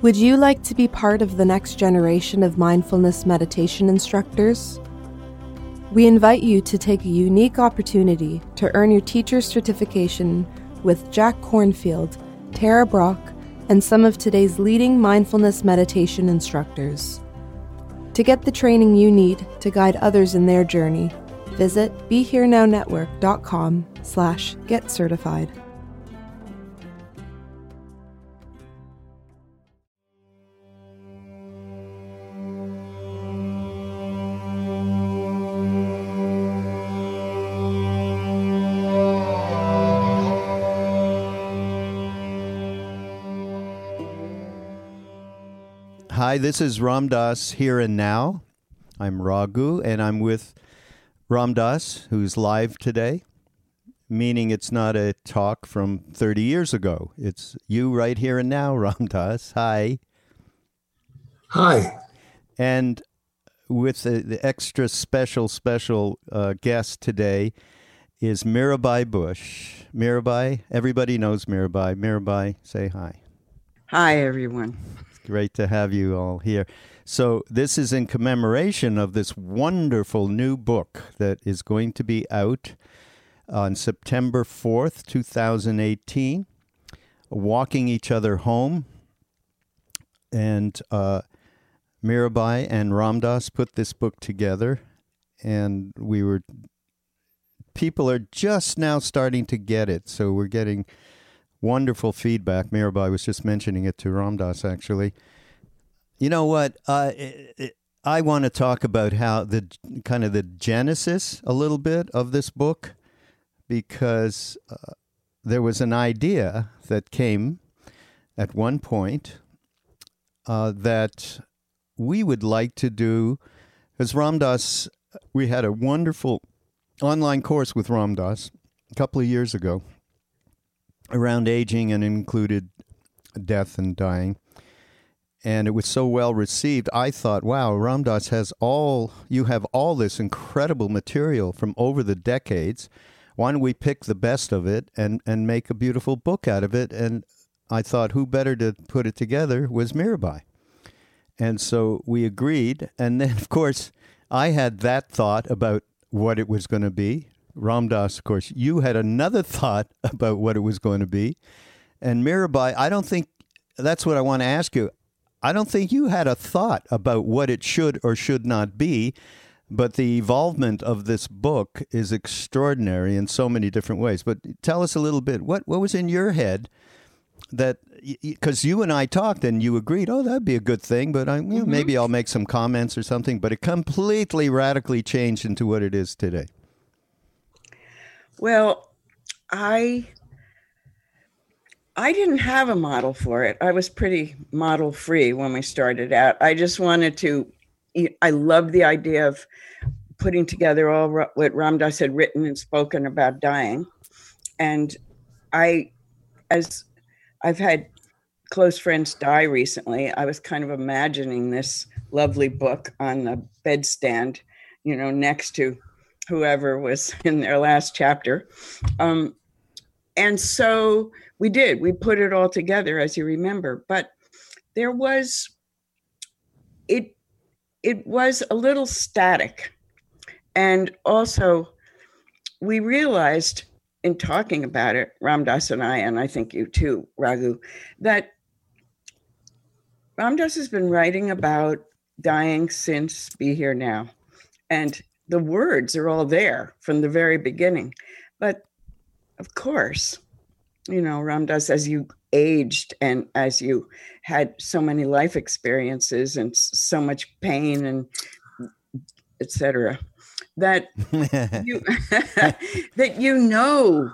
Would you like to be part of the next generation of mindfulness meditation instructors? We invite you to take a unique opportunity to earn your teacher's certification with Jack Kornfield, Tara Brach, and some of today's leading mindfulness meditation instructors. To get the training you need to guide others in their journey, visit BeHereNowNetwork.com slash get certified. Hi, this is Ram Dass here and now. I'm Raghu, and I'm with Ram Dass, who's live today, meaning it's not a talk from 30 years ago. It's you right here and now, Ram Dass. Hi. Hi. And with the, the extra special, special uh, guest today is Mirabai Bush. Mirabai, everybody knows Mirabai. Mirabai, say hi. Hi, everyone. Great to have you all here. So, this is in commemoration of this wonderful new book that is going to be out on September 4th, 2018 Walking Each Other Home. And uh, Mirabai and Ram Dass put this book together, and we were. People are just now starting to get it, so we're getting wonderful feedback. Mirabai was just mentioning it to Ram Dass, actually. You know what? Uh, I want to talk about how the kind of the genesis a little bit of this book, because uh, there was an idea that came at one point uh, that we would like to do, as Ram Dass, we had a wonderful online course with Ram Dass a couple of years ago around aging and included death and dying. And it was so well received. I thought, wow, Ram Dass has all, you have all this incredible material from over the decades. Why don't we pick the best of it and, and make a beautiful book out of it? And I thought, who better to put it together was Mirabai. And so we agreed. And then, of course, I had that thought about what it was going to be. Ram Dass, of course, you had another thought about what it was going to be. And Mirabai, I don't think that's what I want to ask you. I don't think you had a thought about what it should or should not be, but the evolvement of this book is extraordinary in so many different ways. But tell us a little bit what what was in your head that because you and I talked and you agreed, oh, that'd be a good thing, but I, you know, mm-hmm. maybe I'll make some comments or something. But it completely radically changed into what it is today. Well, I I didn't have a model for it. I was pretty model free when we started out. I just wanted to, I loved the idea of putting together all what Ram Dass had written and spoken about dying. And I, as I've had close friends die recently, I was kind of imagining this lovely book on the bedstand, you know, next to whoever was in their last chapter. Um, and so we did. We put it all together as you remember. But there was it it was a little static. And also we realized in talking about it Ram Dass and i and i think you too raghu that Ram Dass has been writing about dying since be here now. And the words are all there from the very beginning but of course you know, Ram Dass, as you aged and as you had so many life experiences and so much pain and etc., that you that you know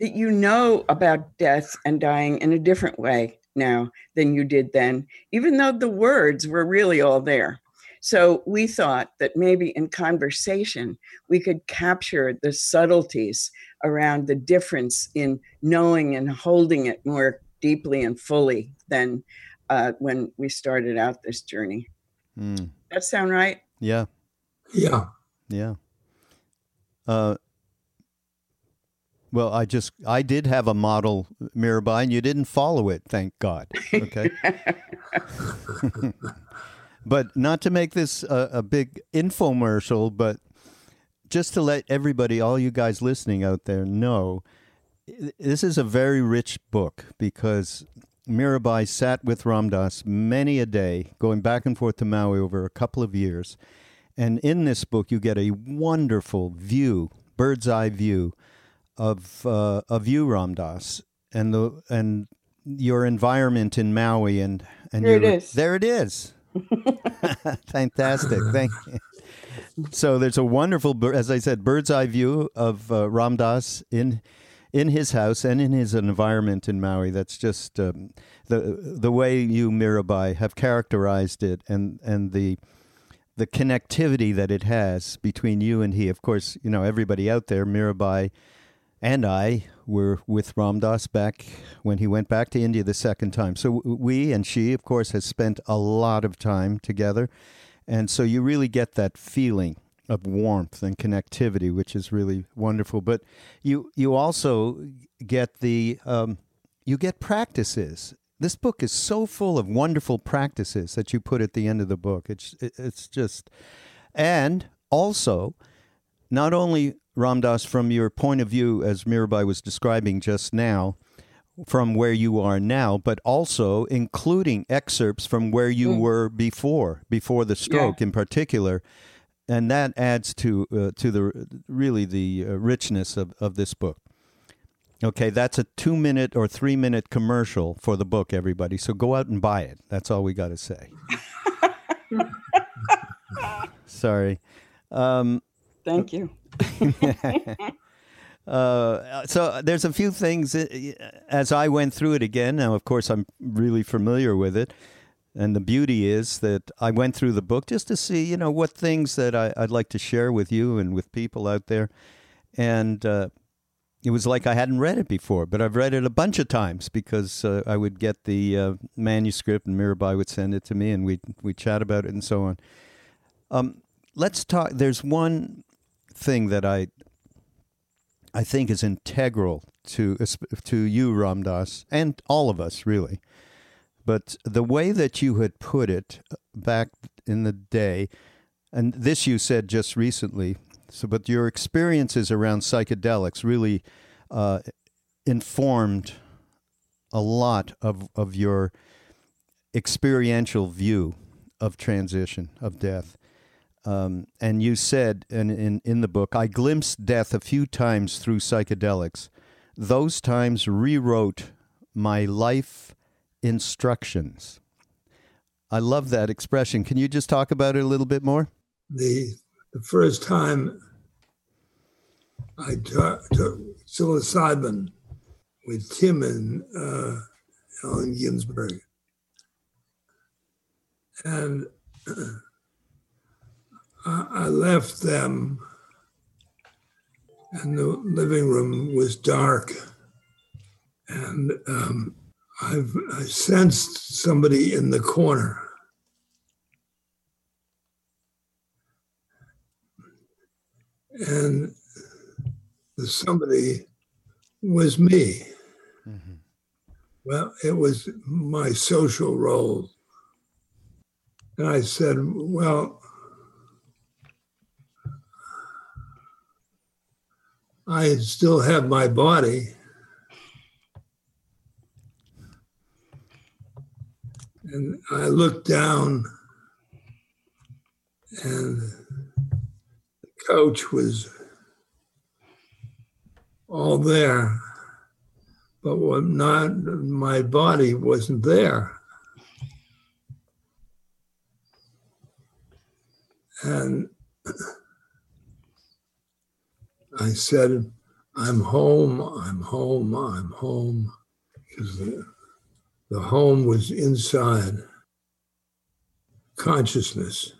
that you know about death and dying in a different way now than you did then, even though the words were really all there. So we thought that maybe in conversation we could capture the subtleties around the difference in knowing and holding it more deeply and fully than uh, when we started out this journey. Mm. That sound right? Yeah. Yeah. Yeah. Uh, well, I just I did have a model Mirabai, and you didn't follow it. Thank God. Okay. but not to make this a, a big infomercial, but just to let everybody, all you guys listening out there, know this is a very rich book because Mirabai sat with Ram Dass many a day, going back and forth to Maui over a couple of years. And in this book, you get a wonderful view, bird's eye view of uh, of you, Ram Dass, and the and your environment in Maui, and and There it is. There it is. Fantastic. Thank you. So there's a wonderful, as I said, bird's eye view of uh, in in his house and in his environment in Maui. That's just um, the the way you Mirabai have characterized it, and and the the connectivity that it has between you and he. Of course, you know everybody out there, Mirabai and I were with Ram Dass back when he went back to India the second time. So we and she, of course, has spent a lot of time together, and so you really get that feeling of warmth and connectivity, which is really wonderful. But you you also get the um, you get practices. This book is so full of wonderful practices that you put at the end of the book. It's it's just, and also not only Ram Dass from your point of view, as Mirabai was describing just now, from where you are now, but also including excerpts from where you were before, before the stroke in particular, and that adds to uh, to the really the uh, richness of, of this book. Okay, that's a two minute or three minute commercial for the book, everybody. So go out and buy it. That's all we got to say. Sorry. Um, Thank you. uh, so there's a few things uh, as I went through it again. Now, of course, I'm really familiar with it, and the beauty is that I went through the book just to see, you know, what things that I, I'd like to share with you and with people out there, and uh, it was like I hadn't read it before, but I've read it a bunch of times because uh, I would get the uh, manuscript and Mirabai would send it to me, and we we chat about it and so on. Um, let's talk. There's one thing that I I think is integral to to you, Ram Dass, and all of us, really. But the way that you had put it back in the day, and this you said just recently. So, but your experiences around psychedelics really uh, informed a lot of of your experiential view of transition of death. Um, and you said in, in, in the book, I glimpsed death a few times through psychedelics. Those times rewrote my life instructions. I love that expression. Can you just talk about it a little bit more? The the first time I took, psilocybin with Tim and uh, Allen Ginsberg, and I, left them, and the living room was dark, and um, I've I sensed somebody in the corner. and the somebody was me. Well, it was my social role. And I said, Well, I still have my body. And I looked down, and the couch was all there, but not my body wasn't there. And I said, I'm home, I'm home, I'm home. Because the, the home was inside consciousness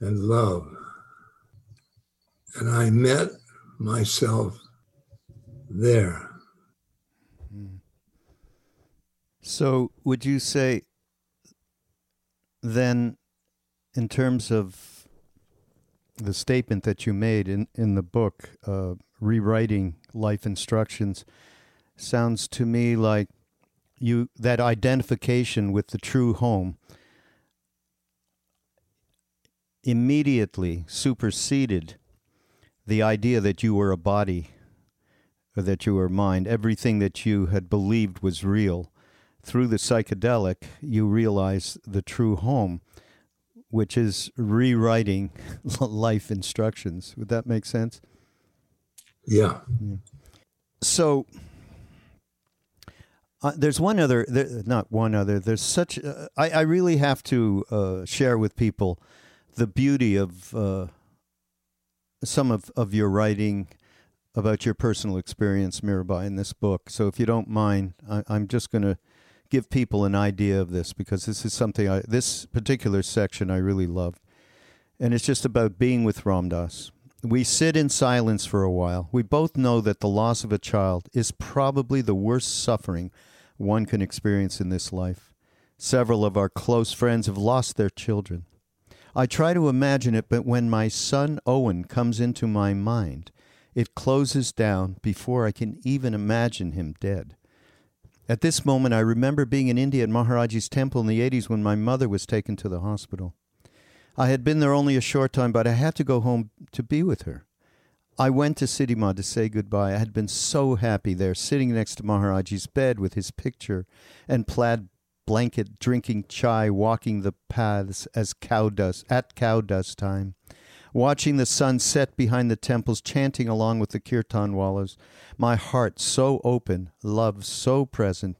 and love. And I met myself there. So, would you say then, in terms of the statement that you made in, in the book, uh, rewriting life instructions, sounds to me like you that identification with the true home immediately superseded the idea that you were a body or that you were mind. Everything that you had believed was real. Through the psychedelic, you realize the true home, which is rewriting life instructions. Would that make sense? Yeah. yeah. So uh, there's one other, there, not one other. There's such. Uh, I, I really have to uh, share with people the beauty of uh, some of, of your writing about your personal experience, Mirabai, in this book. So if you don't mind, I, I'm just going to give people an idea of this because this is something I, this particular section I really love. And it's just about being with Ram Dass. We sit in silence for a while. We both know that the loss of a child is probably the worst suffering one can experience in this life. Several of our close friends have lost their children. I try to imagine it, but when my son Owen comes into my mind, it closes down before I can even imagine him dead. At this moment, I remember being in India at Maharaji's temple in the 80s when my mother was taken to the hospital. I had been there only a short time, but I had to go home to be with her. I went to Siddhima to say goodbye. I had been so happy there, sitting next to Maharaji's bed with his picture and plaid blanket, drinking chai, walking the paths as cow dust at cow dust time, watching the sun set behind the temples, chanting along with the kirtanwalas. My heart so open, love so present.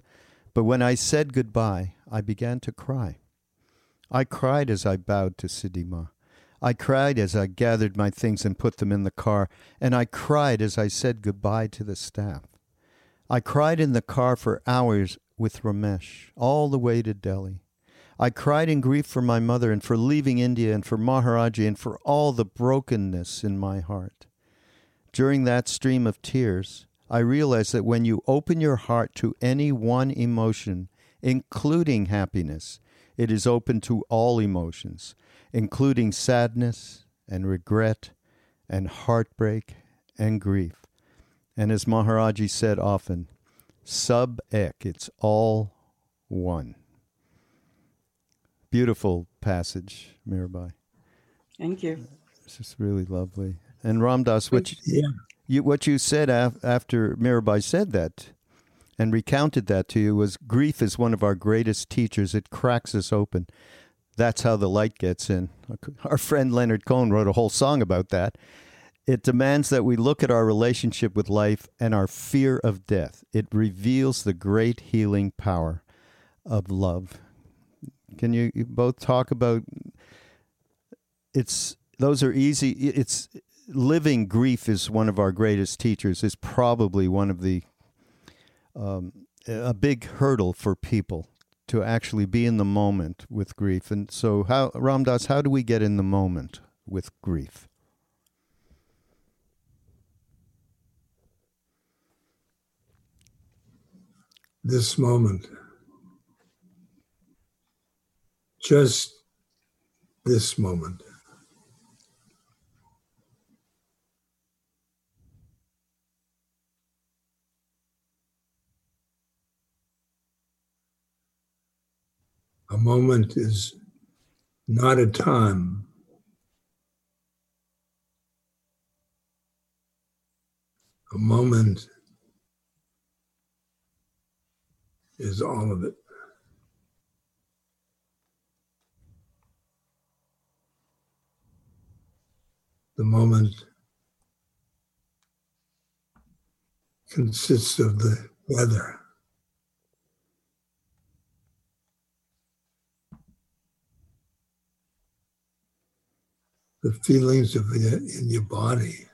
But when I said goodbye, I began to cry. I cried as I bowed to Siddhima. I cried as I gathered my things and put them in the car, and I cried as I said goodbye to the staff. I cried in the car for hours with Ramesh, all the way to Delhi. I cried in grief for my mother and for leaving India and for Maharaji and for all the brokenness in my heart. During that stream of tears, I realized that when you open your heart to any one emotion, including happiness, it is open to all emotions, including sadness and regret and heartbreak and grief. And as Maharaji said often, sub ek, it's all one. Beautiful passage, Mirabai. Thank you. It's just really lovely. And Ram Dass, what you, yeah. you, what you said af- after Mirabai said that and recounted that to you was grief is one of our greatest teachers. It cracks us open. That's how the light gets in. Our friend Leonard Cohen wrote a whole song about that. It demands that we look at our relationship with life and our fear of death. It reveals the great healing power of love. Can you, both talk about it's those are easy it's living grief is one of our greatest teachers is probably one of the um, a big hurdle for people to actually be in the moment with grief. And so, how Ram Dass, how do we get in the moment with grief? This moment, just this moment. A moment is not a time. A moment is all of it. The moment consists of the weather. the feelings of it in your body.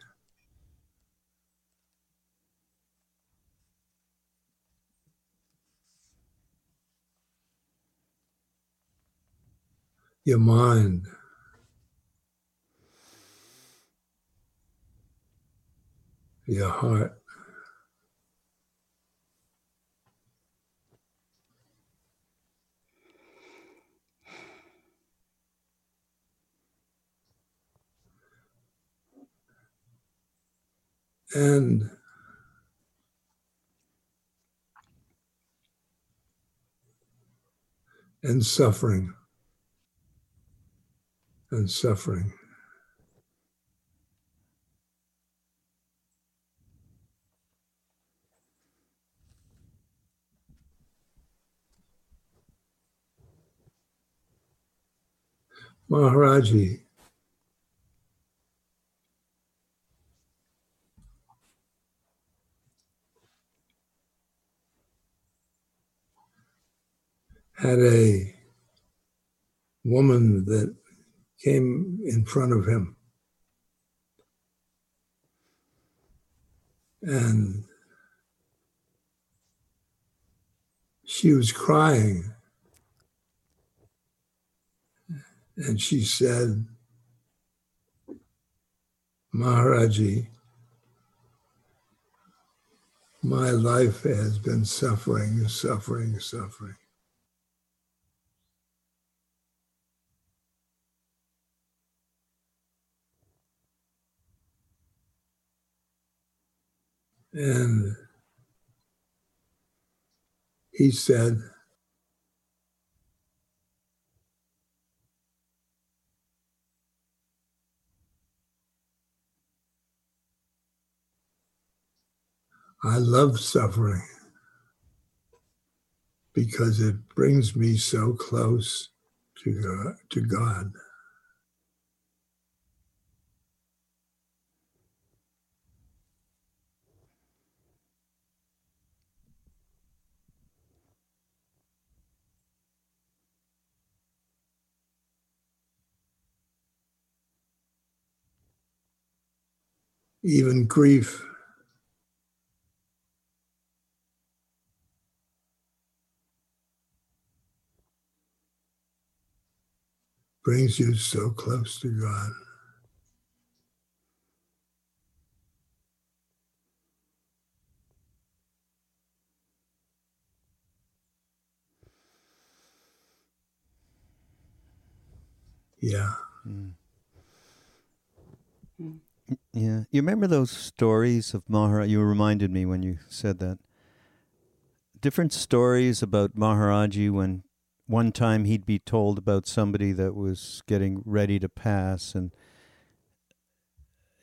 Your mind. Your heart. And and suffering and suffering. Maharaji had a woman that came in front of him. And she was crying. And she said, Maharaji, my life has been suffering, suffering, suffering. And he said, I love suffering because it brings me so close to, to God. even grief. Brings you so close to God. Yeah. Mm. Yeah. You remember those stories of Maharaj? You reminded me when you said that. Different stories about Maharaji when one time he'd be told about somebody that was getting ready to pass and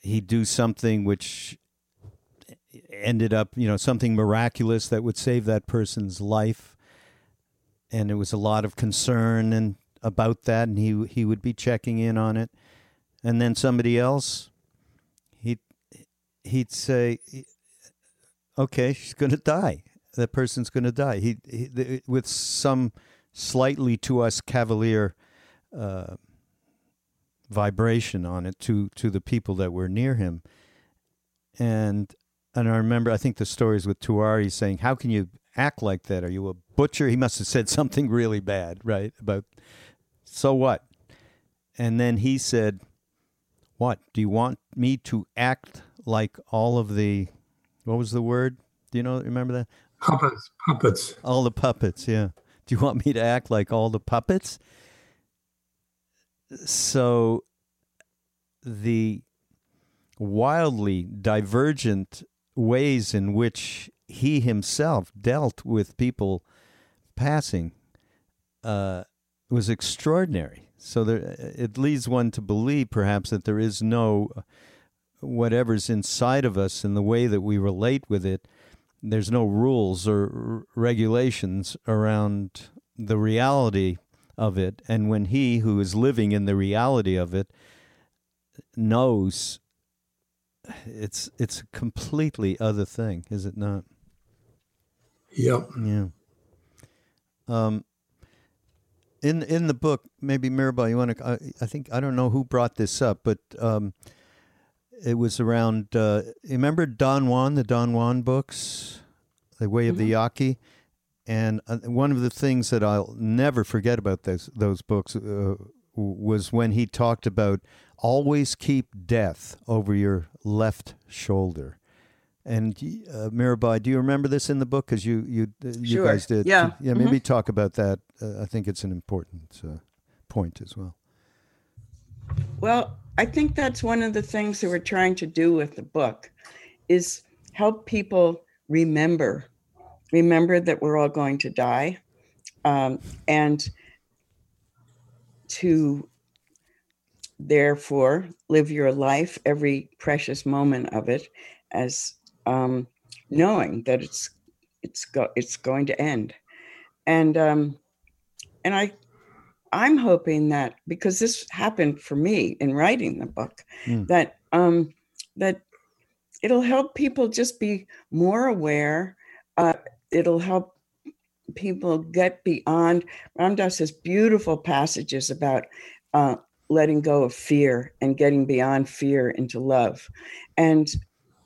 he'd do something which ended up, you know, something miraculous that would save that person's life. And there was a lot of concern and about that and he he would be checking in on it. And then somebody else he'd say, "Okay, she's going to die. That person's going to die." He, he, with some slightly to us cavalier uh, vibration on it to to the people that were near him, and and I remember I think the stories with Tewari saying, "How can you act like that? Are you a butcher?" He must have said something really bad, right? About so what? And then he said, "What do you want me to act like all of the what was the word? Do you know remember that? Puppets. Puppets. All the puppets, yeah. Do you want me to act like all the puppets? So the wildly divergent ways in which he himself dealt with people passing uh, was extraordinary. So there, it leads one to believe, perhaps, that there is no whatever's inside of us and the way that we relate with it, there's no rules or regulations around the reality of it. And when he who is living in the reality of it knows, it's it's a completely other thing, is it not? Yep. Yeah. Um, in in the book, maybe Mirabai, you want to? I, I, think I don't know who brought this up, but um, it was around. Uh, remember Don Juan, the Don Juan books, The Way of mm-hmm. the Yaqui, and uh, one of the things that I'll never forget about those those books uh, was when he talked about always keep death over your left shoulder. And uh, Mirabai, do you remember this in the book? Because you you uh, you sure. guys did. Yeah. Yeah. Maybe mm-hmm. talk about that. Uh, I think it's an important uh, point as well. Well, I think that's one of the things that we're trying to do with the book is help people remember, remember that we're all going to die, um, and to therefore live your life, every precious moment of it, as um, knowing that it's it's go it's going to end, and um, and I I'm hoping that because this happened for me in writing the book, mm. that um, that it'll help people just be more aware. Uh, it'll help people get beyond. Ram Dass has beautiful passages about uh, letting go of fear and getting beyond fear into love, and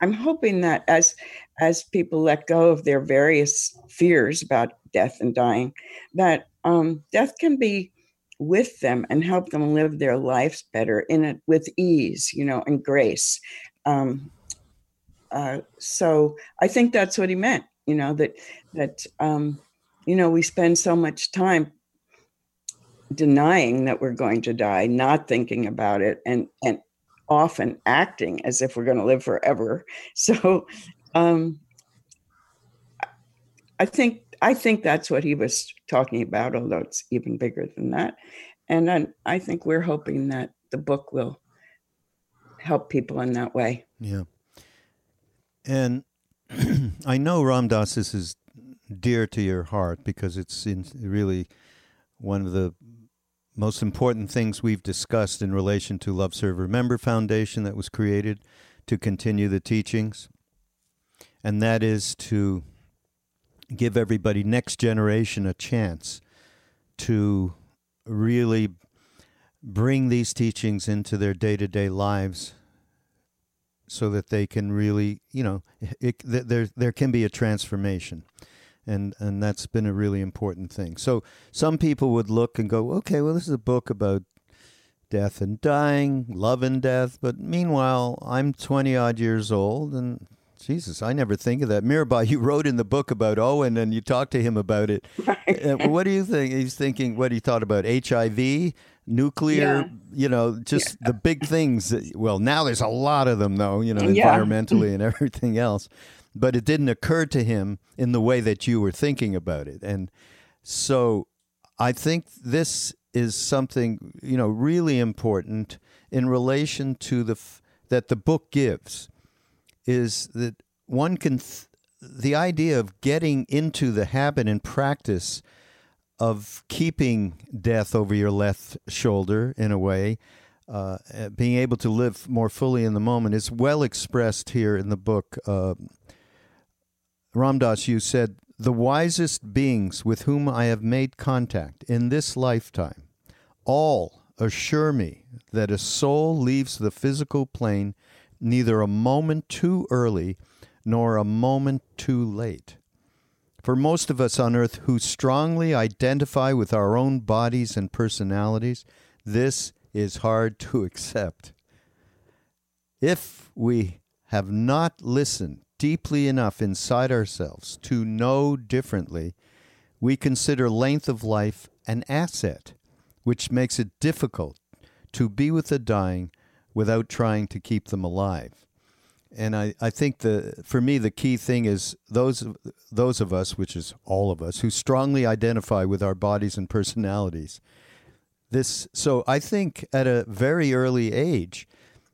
I'm hoping that as as people let go of their various fears about death and dying, that um, death can be with them and help them live their lives better in it with ease, you know, and grace. Um, uh, so I think that's what he meant, you know, that that um, you know we spend so much time denying that we're going to die, not thinking about it, and and often acting as if we're going to live forever. So um, I think I think that's what he was talking about, although it's even bigger than that. And then I think we're hoping that the book will help people in that way. Yeah. And I know Ram Dass this is dear to your heart because it's really one of the most important things we've discussed in relation to Love Serve Remember Foundation that was created to continue the teachings. And that is to give everybody next generation a chance to really bring these teachings into their day-to-day lives so that they can really you know it, there there can be a transformation. And and that's been a really important thing. So some people would look and go okay well this is a book about death and dying love and death but meanwhile i'm 20 odd years old and Jesus, I never think of that. Mirabai, you wrote in the book about Owen and you talked to him about it. Right. Uh, what do you think? He's thinking what he thought about HIV, nuclear, yeah. you know, just yeah. the big things. That, well, now there's a lot of them, though, you know, yeah. environmentally and everything else. But it didn't occur to him in the way that you were thinking about it. And so I think this is something, you know, really important in relation to the f- that the book gives is that one can, th- the idea of getting into the habit and practice of keeping death over your left shoulder in a way, uh, being able to live more fully in the moment is well expressed here in the book. Uh, Ram Dass, you said, The wisest beings with whom I have made contact in this lifetime all assure me that a soul leaves the physical plane neither a moment too early nor a moment too late. For most of us on earth who strongly identify with our own bodies and personalities, this is hard to accept. If we have not listened deeply enough inside ourselves to know differently, we consider length of life an asset, which makes it difficult to be with the dying without trying to keep them alive. And I, I think the for me the key thing is those those of us, which is all of us, who strongly identify with our bodies and personalities. This so I think at a very early age,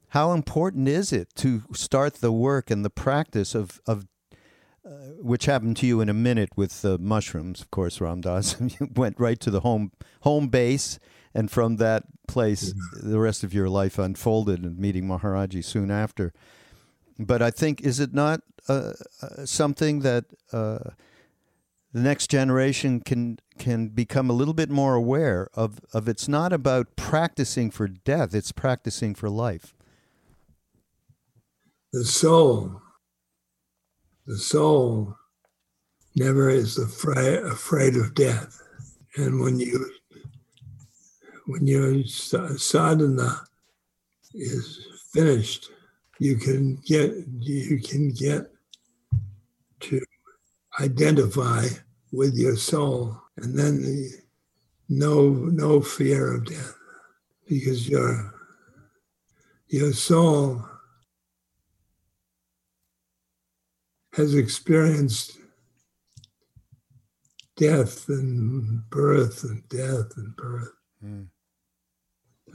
how important is it to start the work and the practice of of uh, which happened to you in a minute with the mushrooms, of course, Ram Dass. you went right to the home home base and from that place, mm-hmm. the rest of your life unfolded and meeting Maharaji soon after. But I think, is it not uh, uh, something that uh, the next generation can can become a little bit more aware of? Of it's not about practicing for death; it's practicing for life. The soul, the soul, never is afraid afraid of death, and when you when your sadhana is finished, you can get you can get to identify with your soul, and then the, no no fear of death, because your your soul has experienced death and birth and death and birth. Mm.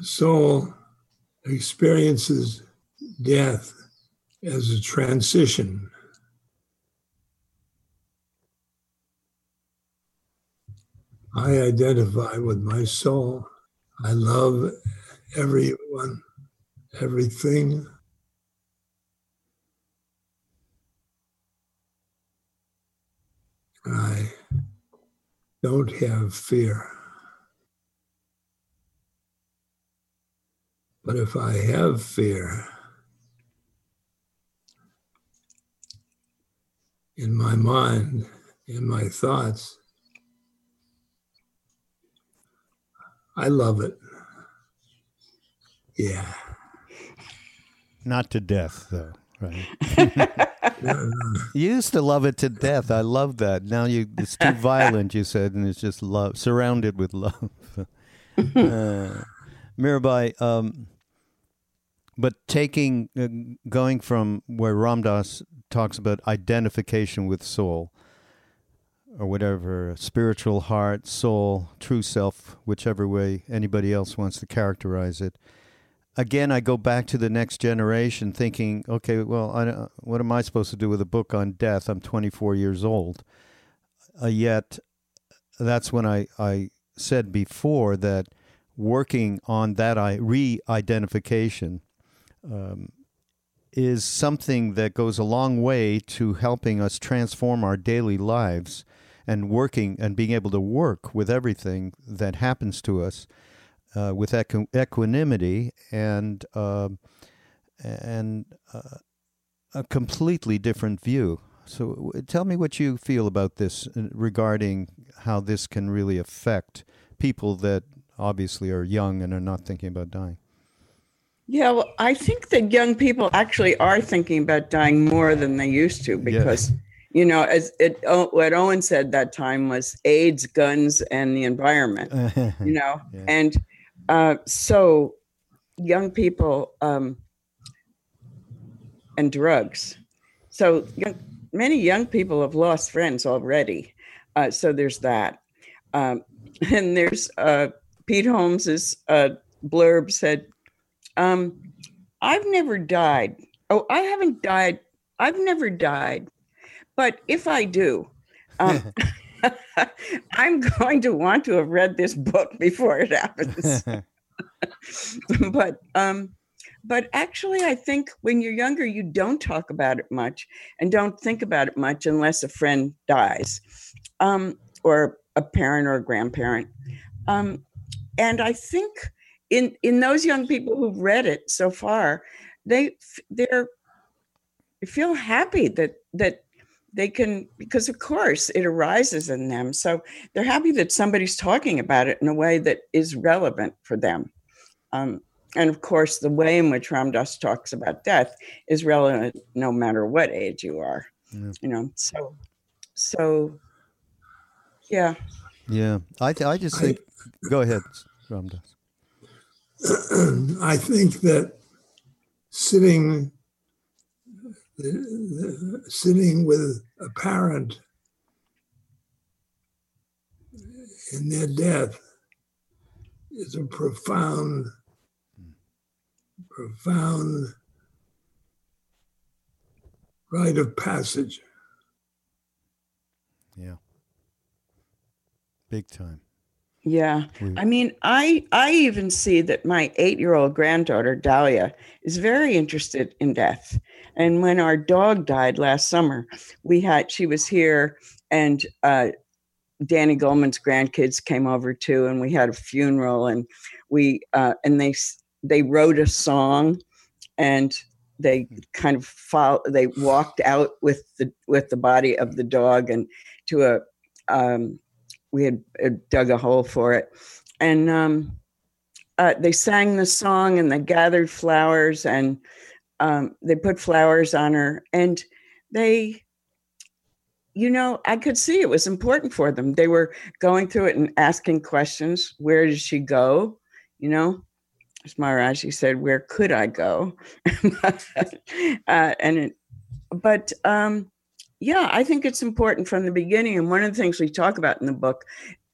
Soul experiences death as a transition. I identify with my soul. I love everyone, everything. I don't have fear. But if I have fear in my mind, in my thoughts, I love it. Yeah. Not to death, though, right? you used to love it to death. I love that. Now you it's too violent, you said, and it's just love, surrounded with love. uh, Mirabai, um, but taking, uh, going from where Ram Dass talks about identification with soul, or whatever, spiritual heart, soul, true self, whichever way anybody else wants to characterize it. Again, I go back to the next generation thinking, okay, well, I, what am I supposed to do with a book on death? I'm 24 years old. Uh, yet, that's when I, I said before that working on that re identification um, is something that goes a long way to helping us transform our daily lives and working and being able to work with everything that happens to us uh, with equ- equanimity and uh, and uh, a completely different view. So, tell me what you feel about this uh, regarding how this can really affect people that obviously are young and are not thinking about dying. Yeah, well, I think that young people actually are thinking about dying more than they used to because. Yes you know, as it what Owen said that time was AIDS, guns, and the environment. you know, yeah. and uh, so young people um, and drugs. So young, many young people have lost friends already. Uh, so there's that, um, and there's uh, Pete Holmes's uh, blurb said, um, "I've never died. Oh, I haven't died. I've never died." But if I do, um, I'm going to want to have read this book before it happens. but um, but actually, I think when you're younger, you don't talk about it much and don't think about it much unless a friend dies, um, or a parent or a grandparent. Um, and I think in in those young people who've read it so far, they they're they feel happy that that they can because of course it arises in them. So they're happy that somebody's talking about it in a way that is relevant for them. Um, and of course the way in which Ram Dass talks about death is relevant no matter what age you are yeah. you know so so yeah yeah i, I just think I, go ahead Ram Dass. I think that sitting sitting with a parent in their death is a profound, profound rite of passage. Big time. Yeah. I mean, I I even see that my 8-year-old granddaughter Dahlia is very interested in death. And when our dog died last summer, we had she was here and uh, Danny Goleman's grandkids came over too and we had a funeral and we uh, and they they wrote a song and they kind of follow, they walked out with the with the body of the dog and to a um, we had dug a hole for it, and um, uh, they sang the song and they gathered flowers and um, they put flowers on her. And they you know i could see it was important for them. They were going through it and asking questions. Where did she go? You know as maharaji said where could i go? Uh, and it, but um, yeah, I think it's important from the beginning. And one of the things we talk about in the book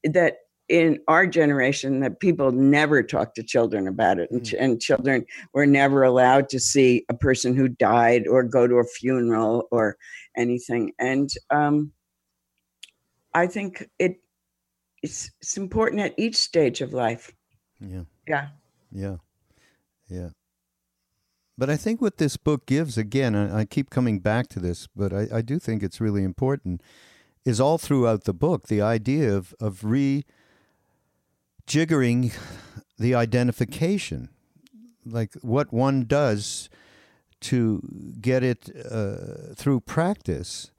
that in our generation that people never talk to children about it and, ch- and children were never allowed to see a person who died or go to a funeral or anything and um, i think it it's, it's important at each stage of life Yeah. yeah Yeah. Yeah. But I think what this book gives, again, I, keep coming back to this, but I, I do think it's really important, is all throughout the book the idea of, of rejiggering the identification, like what one does to get it uh, through practice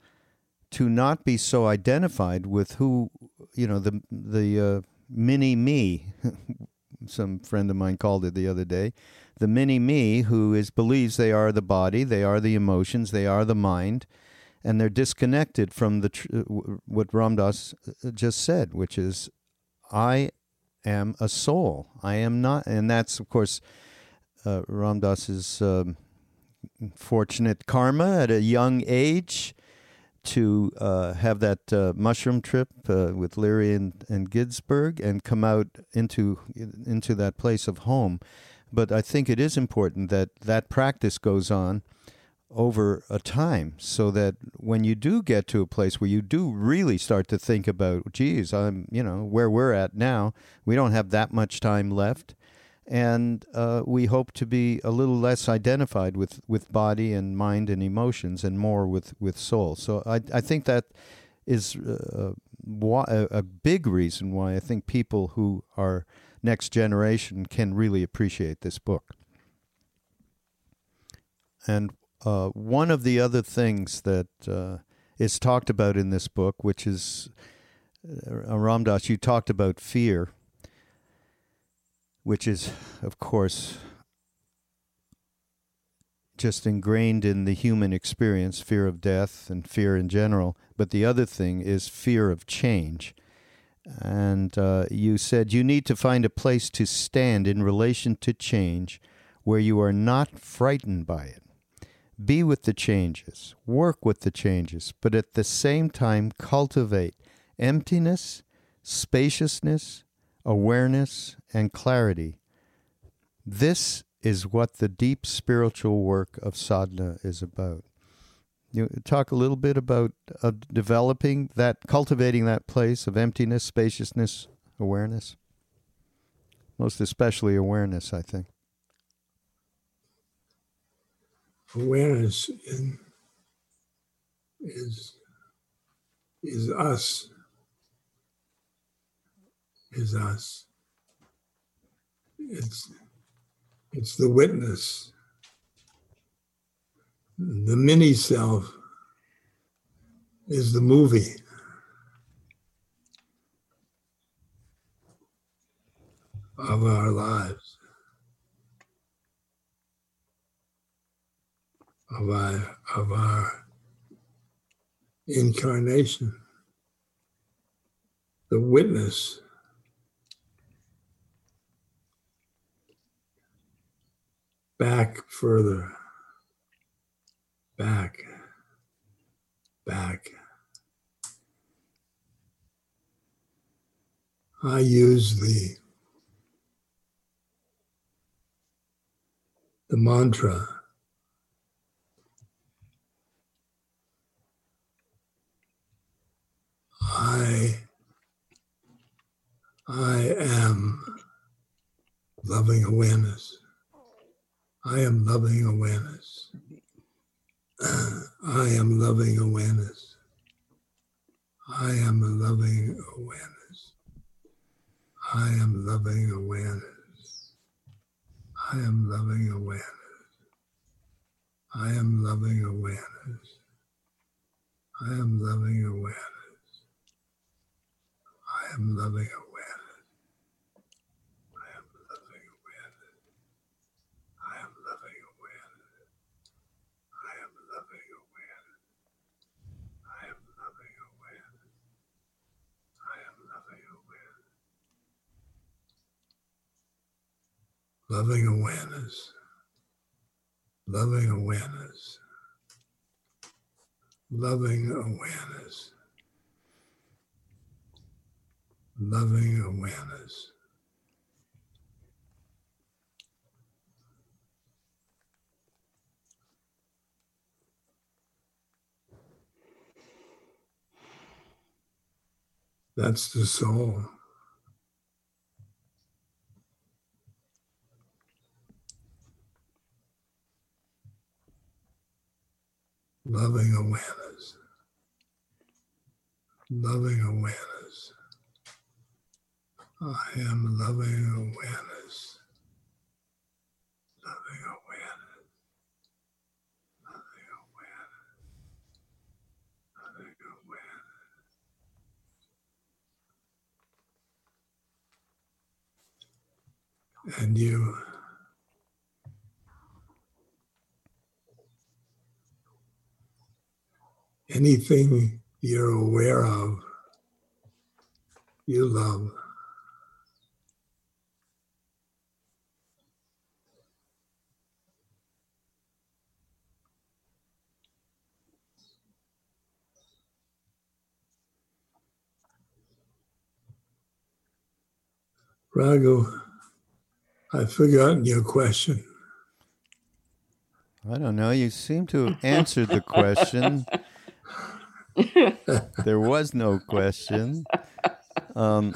to not be so identified with who, you know, the, the uh, mini me some friend of mine called it the other day the mini me who is believes they are the body they are the emotions they are the mind and they're disconnected from the tr- uh, what Ram Dass uh, just said which is i am a soul i am not and that's of course uh, Ram Dass's um, fortunate karma at a young age to uh, have that uh, mushroom trip uh, with Leary and, and and come out into into that place of home. But I think it is important that that practice goes on over a time so that when you do get to a place where you do really start to think about, geez, I'm, you know, where we're at now, we don't have that much time left and uh, we hope to be a little less identified with, with body and mind and emotions and more with, with soul. So I, I think that is uh, why, a big reason why I think people who are next generation can really appreciate this book. And uh, one of the other things that uh, is talked about in this book, which is uh, Ram Dass, you talked about fear which is, of course, just ingrained in the human experience fear of death and fear in general. But the other thing is fear of change. And uh, you said you need to find a place to stand in relation to change where you are not frightened by it. Be with the changes, work with the changes, but at the same time cultivate emptiness, spaciousness, awareness, and clarity. This is what the deep spiritual work of sadhana is about. You talk a little bit about uh, developing that, cultivating that place of emptiness, spaciousness, awareness. Most especially awareness, I think. Awareness in, is is us is us. It's, it's the witness. The mini self is the movie. Of our lives, of our, of our incarnation, the witness. Back further, back, back. I use the the mantra I I am loving awareness. I am loving awareness. I am loving awareness. I am loving awareness. I am loving awareness. I am loving awareness. I am loving awareness. I am loving awareness. I am loving awareness. Loving awareness, loving awareness, loving awareness, loving awareness. That's the soul. Loving awareness. Loving awareness. I am loving awareness. Loving awareness. Loving awareness. Loving awareness. And you anything you're aware of, you love. Raghu, I've forgotten your question. I don't know. You seem to have answered the question. there was no question. Um,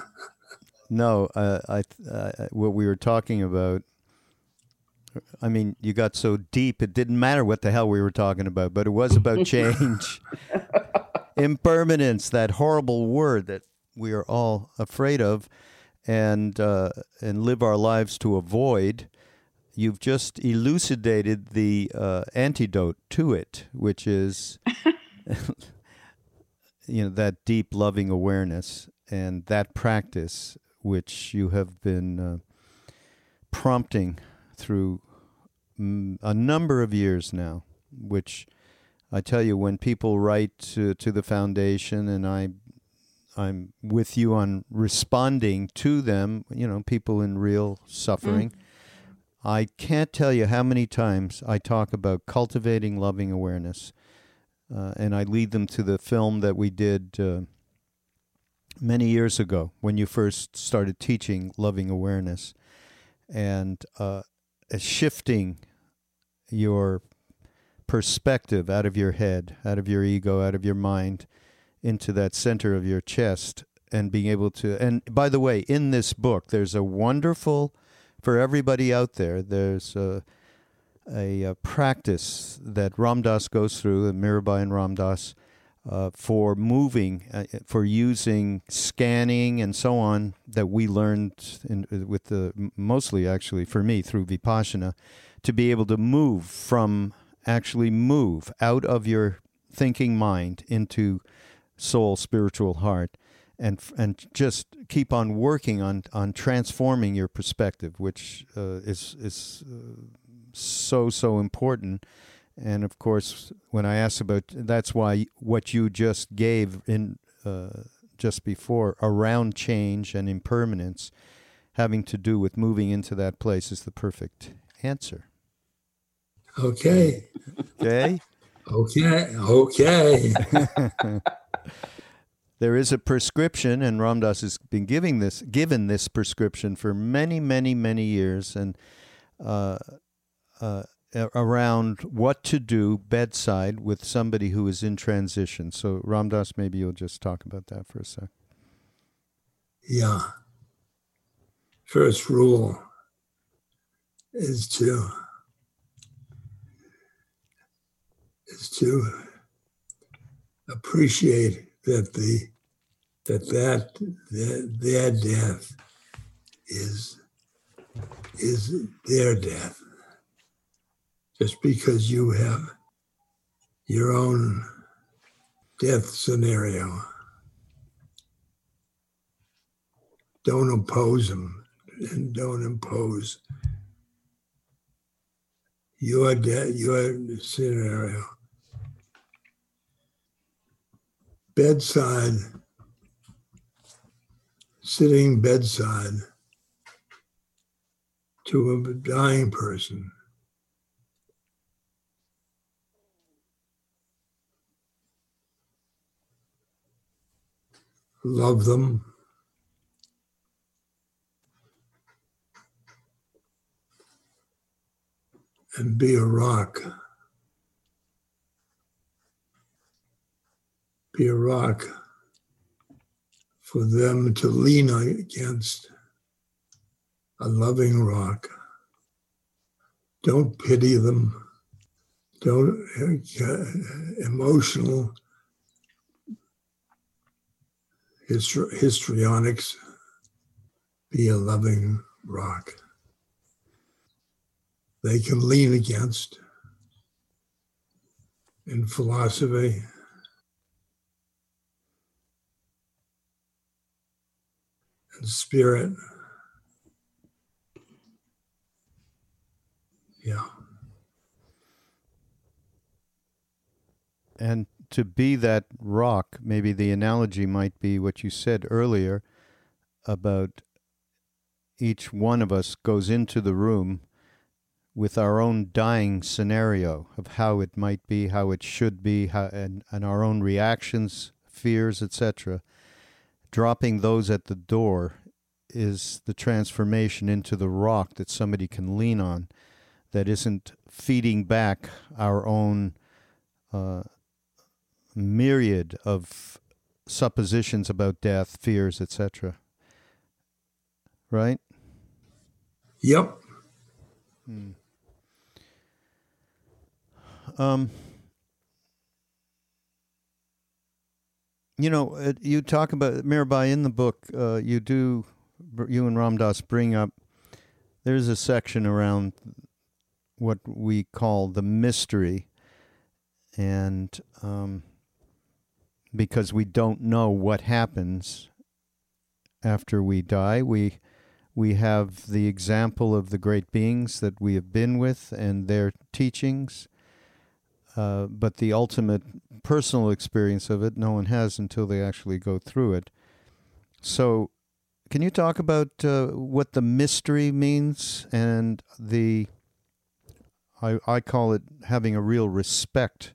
no, uh, I uh, what we were talking about. I mean, you got so deep; it didn't matter what the hell we were talking about, but it was about change, impermanence, that horrible word that we are all afraid of, and uh, and live our lives to avoid. You've just elucidated the uh, antidote to it, which is you know that deep loving awareness and that practice which you have been uh, prompting through mm, a number of years now which I tell you when people write to, to the foundation and I I'm with you on responding to them you know people in real suffering mm. I can't tell you how many times I talk about cultivating loving awareness uh, and I lead them to the film that we did uh, many years ago when you first started teaching loving awareness and uh, shifting your perspective out of your head, out of your ego, out of your mind into that center of your chest and being able to. And by the way, in this book, there's a wonderful, for everybody out there, there's a a, a practice that Ram Dass goes through, Mirabai and Ram Dass, uh, for moving, uh, for using scanning and so on that we learned in, with the mostly actually for me through Vipassana, to be able to move from actually move out of your thinking mind into soul, spiritual heart, and and just keep on working on on transforming your perspective, which uh, is is uh, so so important. And of course, when I asked about that's why what you just gave in uh, just before around change and impermanence, having to do with moving into that place, is the perfect answer. Okay. Okay. okay. Okay. there is a prescription, and Ram Dass has been giving this given this prescription for many, many, many years, and uh, uh, around what to do bedside with somebody who is in transition. So, Ram Dass, maybe you'll just talk about that for a sec. Yeah. First rule is to is to appreciate that the that that that their death is is their death just because you have your own death scenario. Don't oppose them and don't impose your death, your scenario. Bedside, sitting bedside to a dying person love them. And be a rock. Be a rock for them to lean against a loving rock. Don't pity them. Don't emotional histrionics. Be a loving rock. They can lean against in philosophy. and spirit. Yeah. And to be that rock, maybe the analogy might be what you said earlier about each one of us goes into the room with our own dying scenario of how it might be, how it should be, how, and, and our own reactions, fears, etc. Dropping those at the door is the transformation into the rock that somebody can lean on that isn't feeding back our own uh, myriad of suppositions about death, fears, etc. Right? Yep. Hmm. Um, you know, you talk about Mirabai in the book. Uh, you do, you and Ram Dass bring up. There's a section around what we call the mystery, and um, because we don't know what happens after we die, we we have the example of the great beings that we have been with and their teachings uh, but the ultimate personal experience of it, no one has until they actually go through it. So, can you talk about uh, what the mystery means and the, I, I call it having a real respect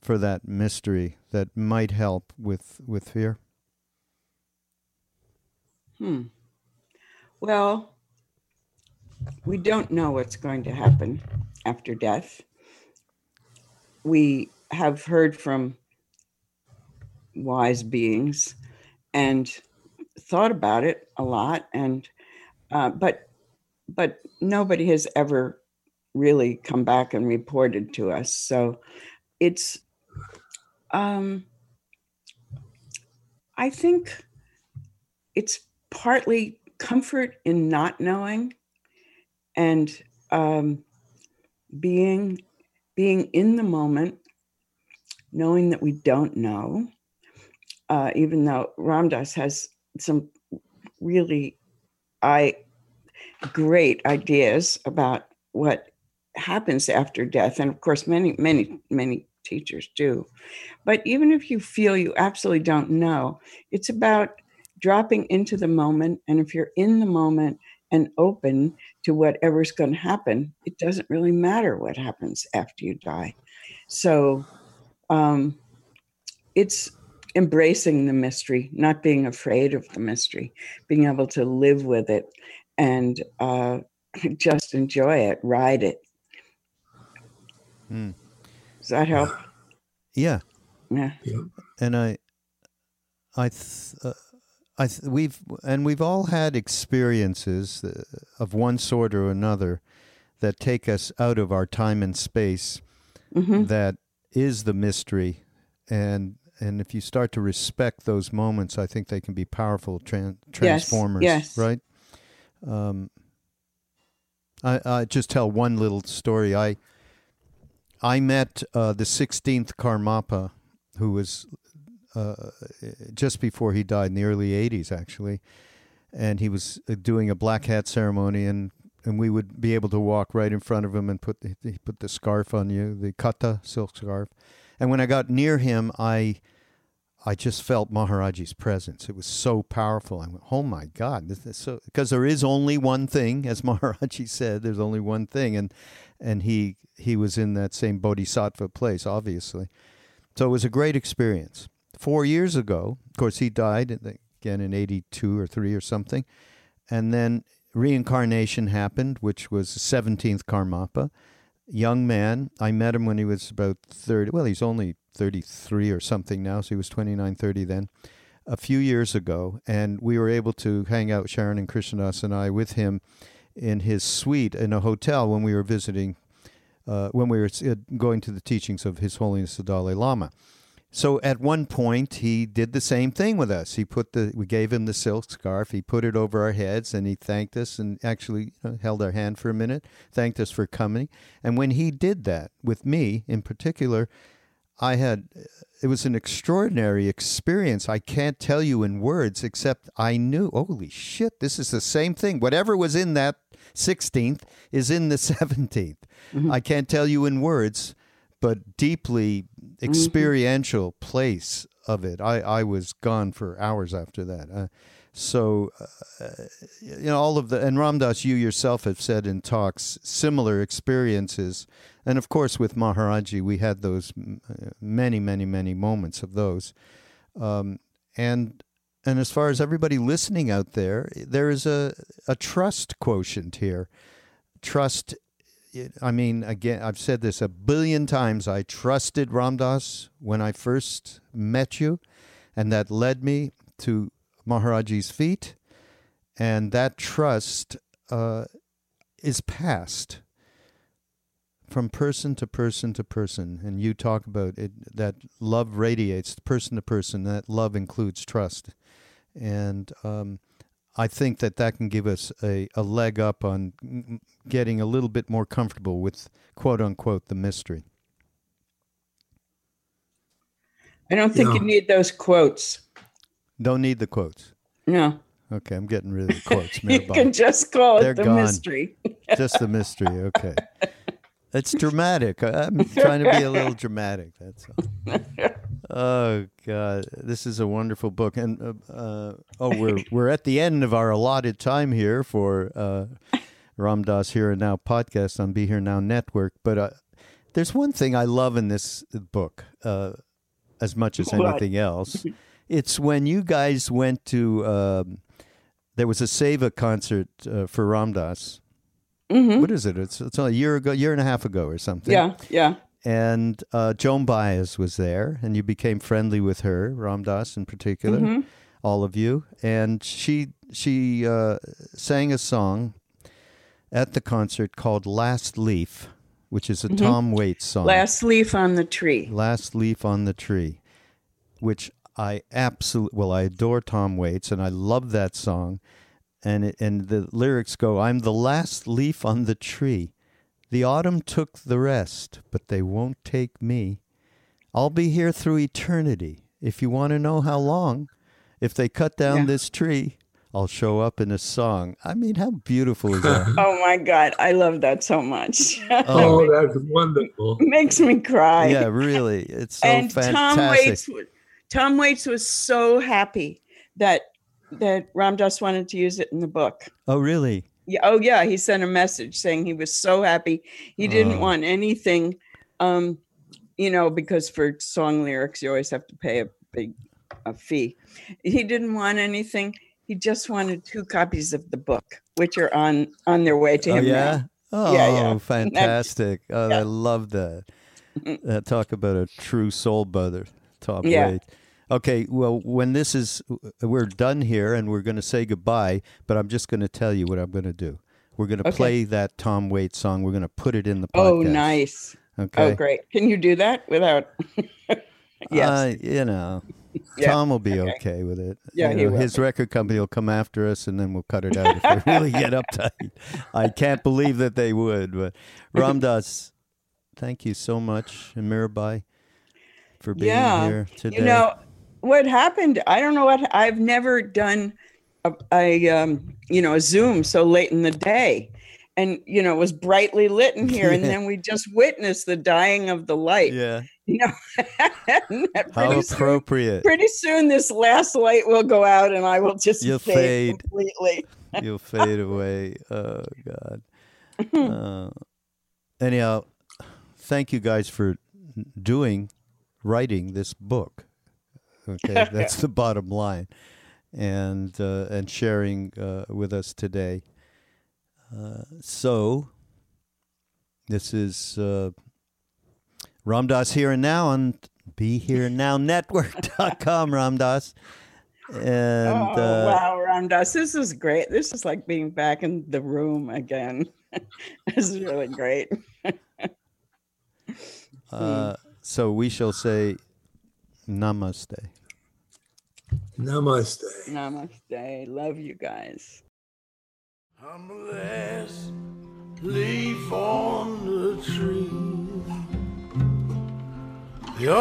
for that mystery that might help with, with fear? Hmm. Well, we don't know what's going to happen after death we have heard from wise beings and thought about it a lot and uh, but but nobody has ever really come back and reported to us so it's um i think it's partly comfort in not knowing and um being being in the moment, knowing that we don't know, uh, even though Ram Dass has some really I great ideas about what happens after death. And of course, many, many, many teachers do. But even if you feel you absolutely don't know, it's about dropping into the moment. And if you're in the moment and open to whatever's going to happen, it doesn't really matter what happens after you die. So um, it's embracing the mystery, not being afraid of the mystery, being able to live with it and uh, just enjoy it, ride it. Mm. Does that help? Yeah. Yeah. And I, I, th- uh, I th- we've and we've all had experiences uh, of one sort or another that take us out of our time and space. Mm-hmm. That is the mystery, and and if you start to respect those moments, I think they can be powerful tran- transformers. Yes. yes. Right. Um, I I just tell one little story. I I met uh, the sixteenth Karmapa, who was uh, just before he died in the early 80s, actually. And he was uh, doing a black hat ceremony, and, and we would be able to walk right in front of him and put the, he put the scarf on you, the kata silk scarf. And when I got near him, I I just felt Maharaji's presence. It was so powerful. I went, "Oh my God!" So because there is only one thing, as Maharaji said. There's only one thing, and and he he was in that same bodhisattva place, obviously. So it was a great experience four years ago. Of course, he died again in 82 or 3 or something. And then reincarnation happened, which was the 17th Karmapa. young man. I met him when he was about 30. Well, he's only 33 or something now, so he was 29, 30 then. A few years ago, and we were able to hang out, Sharon and Krishna Das and I, with him in his suite in a hotel when we were visiting, uh, when we were uh, going to the teachings of His Holiness the Dalai Lama. So at one point he did the same thing with us. He put the we gave him the silk scarf. He put it over our heads and he thanked us and actually held our hand for a minute, thanked us for coming. And when he did that with me in particular, I had it was an extraordinary experience. I can't tell you in words except I knew, holy shit, this is the same thing. Whatever was in that 16th is in the 17th. Mm-hmm. I can't tell you in words, but deeply experiential mm-hmm. place of it. I, I was gone for hours after that. Uh, so, uh, you know, all of the, and Ram Dass, you yourself have said in talks similar experiences. And of course, with Maharaji, we had those uh, many, many, many moments of those. Um, and and as far as everybody listening out there, there is a, a trust quotient here. Trust I mean, again, I've said this a billion times. I trusted Ram Dass when I first met you, and that led me to Maharaji's feet. And that trust uh, is passed from person to person to person. And you talk about it that love radiates person to person. That love includes trust. And um, I think that that can give us a, a leg up on getting a little bit more comfortable with quote unquote the mystery. I don't think no. you need those quotes. Don't need the quotes. No. Okay, I'm getting rid of the quotes. you can just call it They're the gone. mystery. just the mystery. Okay. It's dramatic. I'm trying to be a little dramatic. That's all. Oh God, this is a wonderful book, and uh, uh, oh, we're we're at the end of our allotted time here for uh, Ram Dass Here and Now podcast on Be Here Now Network. But uh, there's one thing I love in this book, uh, as much as anything else. It's when you guys went to. Um, there was a Seva concert uh, for Ram Dass Mm-hmm. What is it? It's it's a year ago, year and a half ago, or something. Yeah, yeah. And uh, Joan Baez was there, and you became friendly with her, Ram Dass in particular, mm-hmm. all of you. And she she uh, sang a song at the concert called "Last Leaf," which is a mm-hmm. Tom Waits song. Last leaf on the tree. Last leaf on the tree, which I absolutely well, I adore Tom Waits, and I love that song and it, and the lyrics go, "I'm the last leaf on the tree. The autumn took the rest, but they won't take me. I'll be here through eternity. If you want to know how long, if they cut down yeah. this tree." I'll show up in a song. I mean, how beautiful is that? oh my God, I love that so much. Oh. oh, that's wonderful. Makes me cry. Yeah, really, it's so and fantastic. Tom Waits, Tom Waits was so happy that that Ram Dass wanted to use it in the book. Oh, really? Yeah. Oh, yeah. He sent a message saying he was so happy. He didn't oh. want anything, um, you know, because for song lyrics you always have to pay a big a fee. He didn't want anything. He just wanted two copies of the book, which are on on their way to oh, him. Yeah. Now. Oh, yeah, yeah. fantastic! oh, yeah. I love that. Uh, talk about a true soul brother. Top yeah. Okay, well, when this is, we're done here and we're going to say goodbye, but I'm just going to tell you what I'm going to do. We're going to okay. play that Tom Waits song. We're going to put it in the oh, podcast. Oh, nice. Okay. Oh, great. Can you do that without? yes. Uh, you know, yeah. Tom will be okay. okay with it. Yeah, you know, his record company will come after us, and then we'll cut it out if they really get uptight. I can't believe that they would, but Ram Dass, thank you so much, and Mirabai, for being yeah. here today. You know, what happened i don't know what i've never done a, a um, you know a zoom so late in the day. And you know it was brightly lit in here and then we just witnessed the dying of the light. Yeah. You know how appropriate soon, pretty soon this last light will go out and i will just You'll fade, fade. completely. You'll fade away. Oh god. Uh, anyhow thank you guys for doing writing this book Okay, that's the bottom line, and uh, and sharing uh, with us today. Uh, so This is uh, Ram Dass here and now on Be Here Now Network.com, Ram Dass. And oh, uh, wow, Ram Dass, this is great. This is like being back in the room again. this is really great. uh, so we shall say namaste. Namaste. Namaste. Love you guys. I'm the last leaf on the tree. The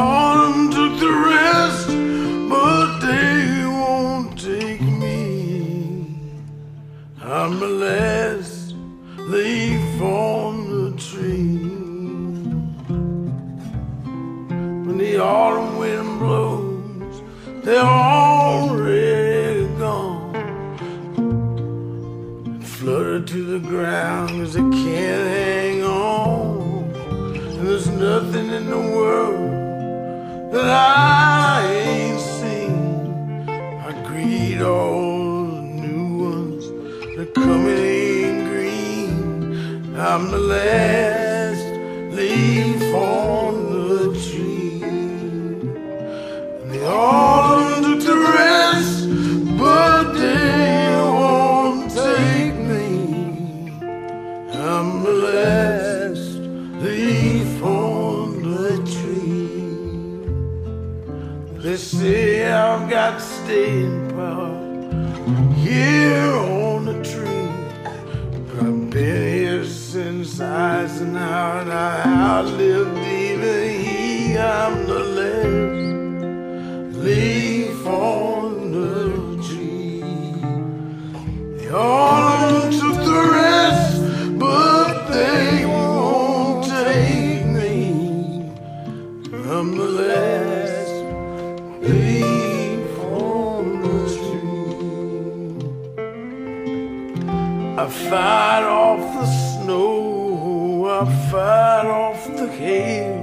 I fight off the snow, I fight off the hail.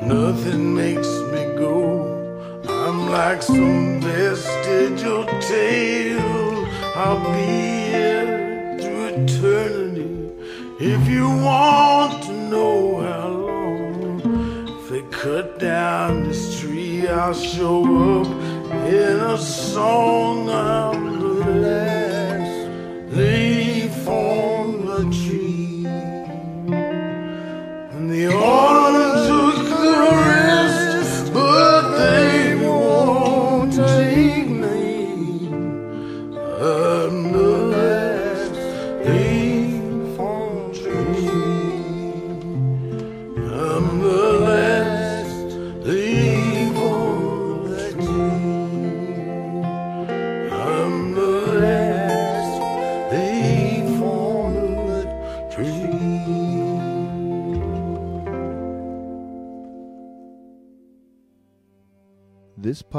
Nothing makes me go. I'm like some vestigial tail. I'll be here through eternity. If you want to know how long, if they cut down this tree, I'll show up in a song. I'm